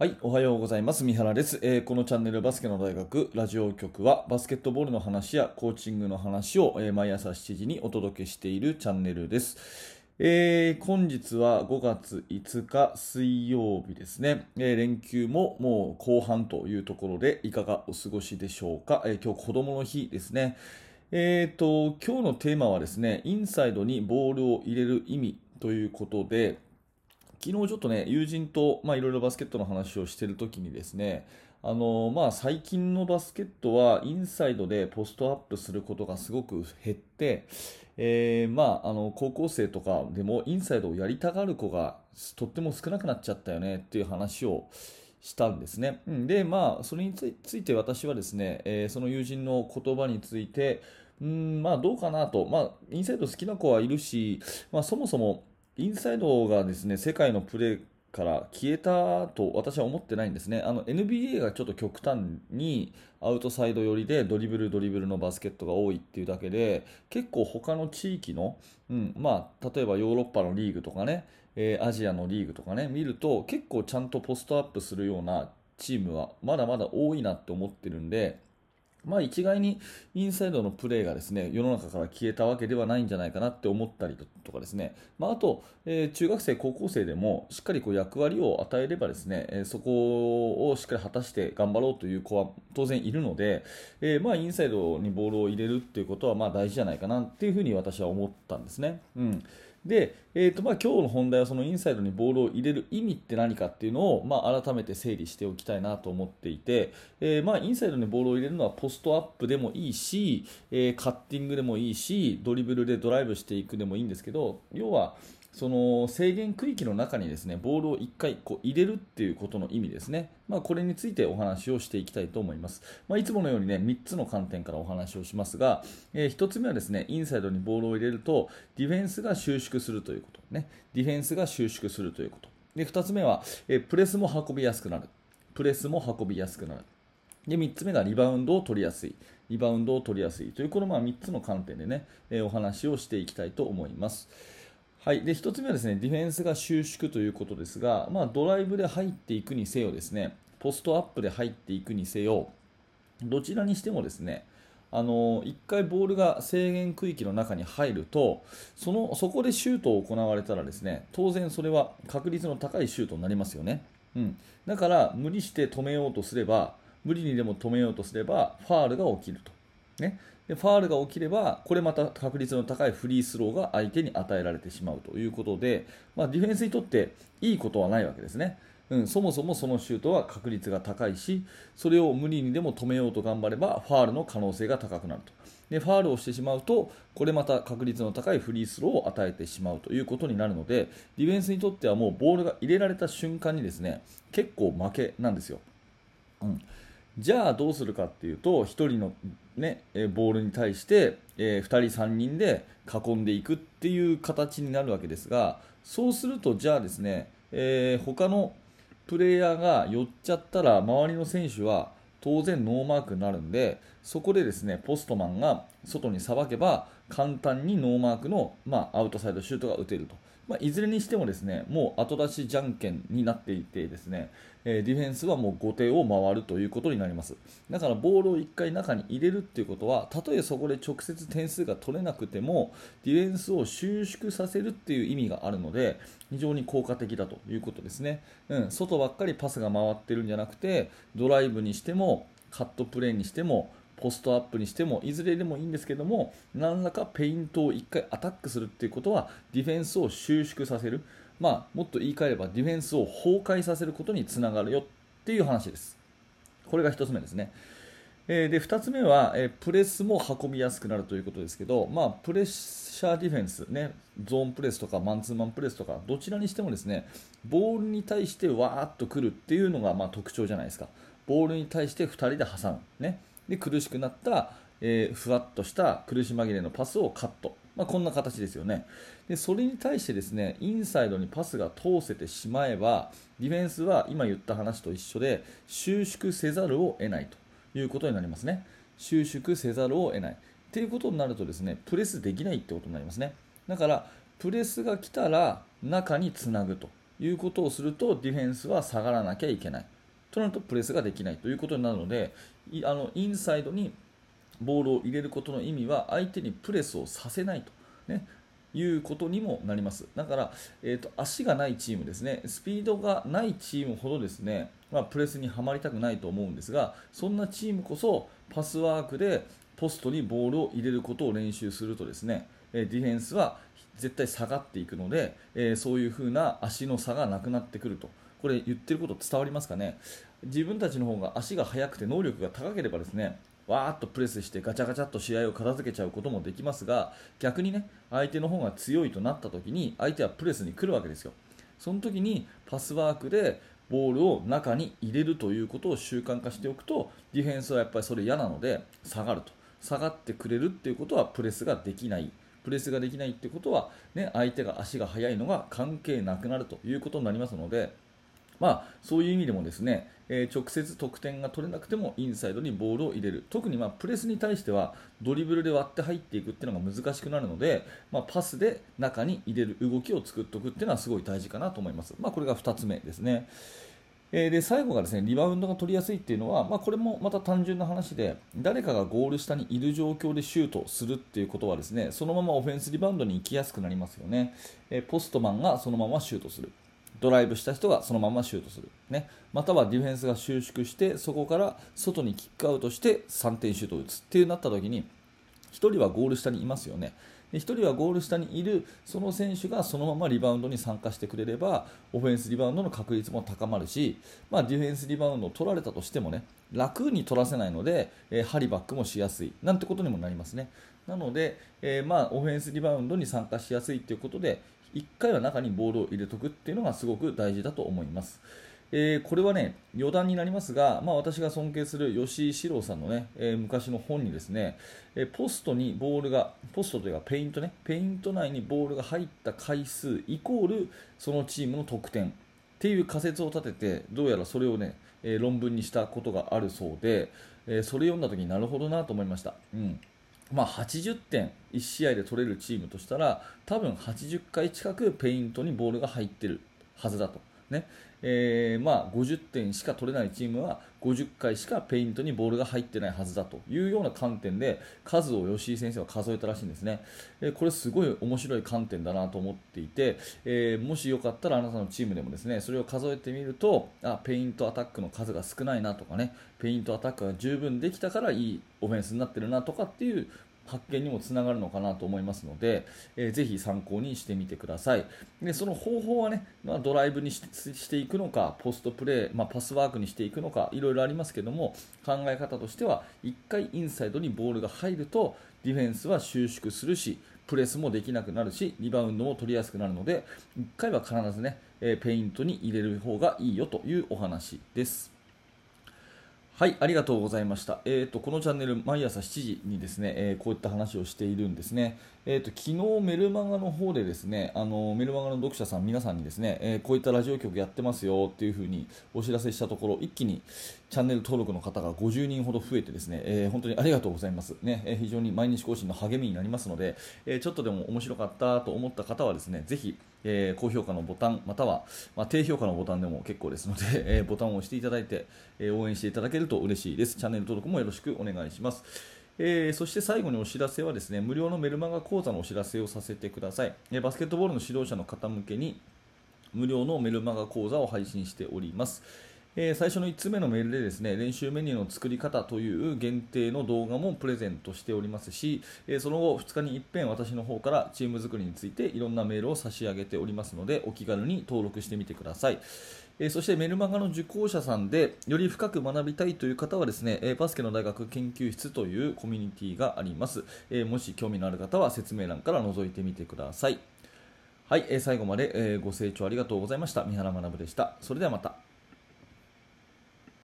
はい、おはようございます。三原です、えーこのチャンネルバスケの大学ラジオ局はバスケットボールの話やコーチングの話を、えー毎朝7時にお届けしているチャンネルです。えー本日は5月5日水曜日ですね、え連休ももう後半というところでいかがお過ごしでしょうか。え今日子供の日ですね。えーと、今日のテーマはですね、インサイドにボールを入れる意味ということで、昨日ちょっとね、友人とまあいろいろバスケットの話をしてるときにですね、あのまあ、最近のバスケットはインサイドでポストアップすることがすごく減って、えーまあ、あの高校生とかでもインサイドをやりたがる子がとっても少なくなっちゃったよねっていう話をしたんですね。で、まあ、それについついて私はですね、えーその友人の言葉について、うん、まあどうかなと、まあ、インサイド好きな子はいるし、まあ、そもそもインサイドがですね世界のプレーから消えたと私は思ってないんですね。あの NBA がちょっと極端にアウトサイド寄りでドリブルドリブルのバスケットが多いっていうだけで結構他の地域の、うんまあ、例えばヨーロッパのリーグとかね、えーアジアのリーグとかね見ると結構ちゃんとポストアップするようなチームはまだまだ多いなって思ってるんで。まあ一概にインサイドのプレーがですね世の中から消えたわけではないんじゃないかなって思ったりとかですね、まあ、あと、えー中学生、高校生でもしっかりこう役割を与えればですね、えーそこをしっかり果たして頑張ろうという子は当然いるので、えーまあインサイドにボールを入れるっていうことはまあ大事じゃないかなっていうふうに私は思ったんですね。うんで、えーとまあ、今日の本題はそのインサイドにボールを入れる意味って何かっていうのを、まあ、改めて整理しておきたいなと思っていて、えーまあ、インサイドにボールを入れるのはポストアップでもいいし、えーカッティングでもいいしドリブルでドライブしていくでもいいんですけど要はその制限区域の中にですねボールを1回こう入れるっていうことの意味ですね、まあ、これについてお話をしていきたいと思います、まあ、いつものようにね3つの観点からお話をしますが、え1つ目はですねインサイドにボールを入れるとディフェンスが収縮するということ。ね。ディフェンスが収縮するということ。で2つ目は、えープレスも運びやすくなる。プレスも運びやすくなる。で3つ目がリバウンドを取りやすい、リバウンドを取りやすいというこのまあ3つの観点でね、えーお話をしていきたいと思います。はい、で1つ目はですねディフェンスが収縮ということですが、まあ、ドライブで入っていくにせよですねポストアップで入っていくにせよどちらにしてもですねあの1回ボールが制限区域の中に入るとそのそこでシュートを行われたらですね当然それは確率の高いシュートになりますよね、うん、だから無理して止めようとすれば無理にでも止めようとすればファールが起きると、ね、でファールが起きればこれまた確率の高いフリースローが相手に与えられてしまうということで、まあ、ディフェンスにとっていいことはないわけですね。うん、そもそもそのシュートは確率が高いしそれを無理にでも止めようと頑張ればファールの可能性が高くなるとでファールをしてしまうとこれまた確率の高いフリースローを与えてしまうということになるのでディフェンスにとってはもうボールが入れられた瞬間にですね結構負けなんですよ。うんじゃあどうするかっていうと1人の、ね、えボールに対して、え2人、3人で囲んでいくっていう形になるわけですがそうするとじゃあですね、えー他のプレイヤーが寄っちゃったら周りの選手は当然ノーマークになるんでそこでですねポストマンが外にさばけば簡単にノーマークの、まあ、アウトサイドシュートが打てると。まあ、いずれにしてもですねもう後出しじゃんけんになっていてですね、えディフェンスはもう後手を回るということになります。だからボールを1回中に入れるっていうことはたとえそこで直接点数が取れなくてもディフェンスを収縮させるっていう意味があるので非常に効果的だということですね、うん、外ばっかりパスが回ってるんじゃなくてドライブにしてもカットプレーにしてもポストアップにしてもいずれでもいいんですけども何らかペイントを1回アタックするっていうことはディフェンスを収縮させる、まあ、もっと言い換えればディフェンスを崩壊させることにつながるよっていう話です。これが1つ目ですね。えーで2つ目は、えプレスも運びやすくなるということですけど、まあ、プレッシャーディフェンス、ね、ゾーンプレスとかマンツーマンプレスとかどちらにしてもですねボールに対してわーっと来るっていうのがまあ特徴じゃないですかボールに対して2人で挟む、ね、で苦しくなった、えーふわっとした苦し紛れのパスをカット、まあ、こんな形ですよね。でそれに対してですねインサイドにパスが通せてしまえばディフェンスは今言った話と一緒で収縮せざるを得ないということになりますね。収縮せざるを得ない。っていうことになるとですねプレスできないってことになりますね。だからプレスが来たら中につなぐということをするとディフェンスは下がらなきゃいけない。となるとプレスができないということになるのであのインサイドにボールを入れることの意味は相手にプレスをさせないと、ね、いうことにもなります。だから、えーと、足がないチームですね。スピードがないチームほどですね、まあ、プレスにはまりたくないと思うんですがそんなチームこそパスワークでポストにボールを入れることを練習するとですねディフェンスは絶対下がっていくので、そういう風な足の差がなくなってくると。これ言ってること伝わりますかね？自分たちの方が足が速くて能力が高ければですねわーっとプレスしてガチャガチャっと試合を片付けちゃうこともできますが逆にね相手の方が強いとなった時に相手はプレスに来るわけですよ。その時にパスワークでボールを中に入れるということを習慣化しておくとディフェンスはやっぱりそれ嫌なので下がると。下がってくれるっていうことはプレスができない。プレスができないってことは、ね、相手が足が速いのが関係なくなるということになりますので、まあ、そういう意味でもですね、えー、直接得点が取れなくてもインサイドにボールを入れる。特にまあプレスに対してはドリブルで割って入っていくっていうのが難しくなるので、まあ、パスで中に入れる動きを作っておくっていうのはすごい大事かなと思います、まあ、これが2つ目ですね。えで最後がですねリバウンドが取りやすいっていうのは、まあ、これもまた単純な話で誰かがゴール下にいる状況でシュートするっていうことはですねそのままオフェンスリバウンドに行きやすくなりますよね、えポストマンがそのままシュートする。ドライブした人がそのままシュートする、ね、またはディフェンスが収縮してそこから外にキックアウトして3点シュートを打つっていうなった時に1人はゴール下にいますよね。で1人はゴール下にいるその選手がそのままリバウンドに参加してくれればオフェンスリバウンドの確率も高まるし、まあ、ディフェンスリバウンドを取られたとしてもね楽に取らせないので、えー、ハリバックもしやすいなんてことにもなりますね。なので、えー、まあオフェンスリバウンドに参加しやすいということで1回は中にボールを入れとくっていうのがすごく大事だと思います。えー、これはね余談になりますが、まあ、私が尊敬する吉井史郎さんのね、えー、昔の本にですね、えー、ポストにボールがポストというかペイントねペイント内にボールが入った回数イコールそのチームの得点っていう仮説を立ててどうやらそれをね、え論文にしたことがあるそうで、えそれ読んだ時になるほどなと思いました。うんまあ、80点1試合で取れるチームとしたら多分80回近くペイントにボールが入ってるはずだと、ね。えー、まあ、50点しか取れないチームは50回しかペイントにボールが入ってないはずだというような観点で数を吉井先生は数えたらしいんですね、えー、これすごい面白い観点だなと思っていて、えー、もしよかったらあなたのチームでもですねそれを数えてみるとあペイントアタックの数が少ないなとかねペイントアタックが十分できたからいいオフェンスになってるなとかっていう発見にもつながるのかなと思いますので、えー、ぜひ参考にしてみてください。でその方法はね、まあ、ドライブにしていくのか、ポストプレー、まあ、パスワークにしていくのか、いろいろありますけども、考え方としては、1回インサイドにボールが入ると、ディフェンスは収縮するし、プレスもできなくなるし、リバウンドも取りやすくなるので、1回は必ずね、えペイントに入れる方がいいよというお話です。はい、ありがとうございました。えっ、ー、と、このチャンネル、毎朝7時にですね、えー、こういった話をしているんですね。えっ、ー、と、昨日メルマガの方でですね、あの、メルマガの読者さん、皆さんにですね、えこういったラジオ局やってますよっていうふうにお知らせしたところ、一気にチャンネル登録の方が50人ほど増えてですね、え本当にありがとうございます。ね、え非常に毎日更新の励みになりますので、えちょっとでも面白かったと思った方はですね、ぜひ、えー、高評価のボタンまたは、まあ、低評価のボタンでも結構ですので、えー、ボタンを押していただいて、えー、応援していただけると嬉しいです。チャンネル登録もよろしくお願いします。えー、そして最後にお知らせはですね無料のメルマガ講座のお知らせをさせてください、えバスケットボールの指導者の方向けに無料のメルマガ講座を配信しております、えー、最初の1つ目のメールでですね練習メニューの作り方という限定の動画もプレゼントしておりますし、えー、その後2日に一遍私の方からチーム作りについていろんなメールを差し上げておりますのでお気軽に登録してみてください。えそしてメルマガの受講者さんでより深く学びたいという方はですね、えバスケの大学研究室というコミュニティがあります、えもし興味のある方は説明欄から覗いてみてください。はい、え最後まで、えご清聴ありがとうございました。三原学でした。それではまた。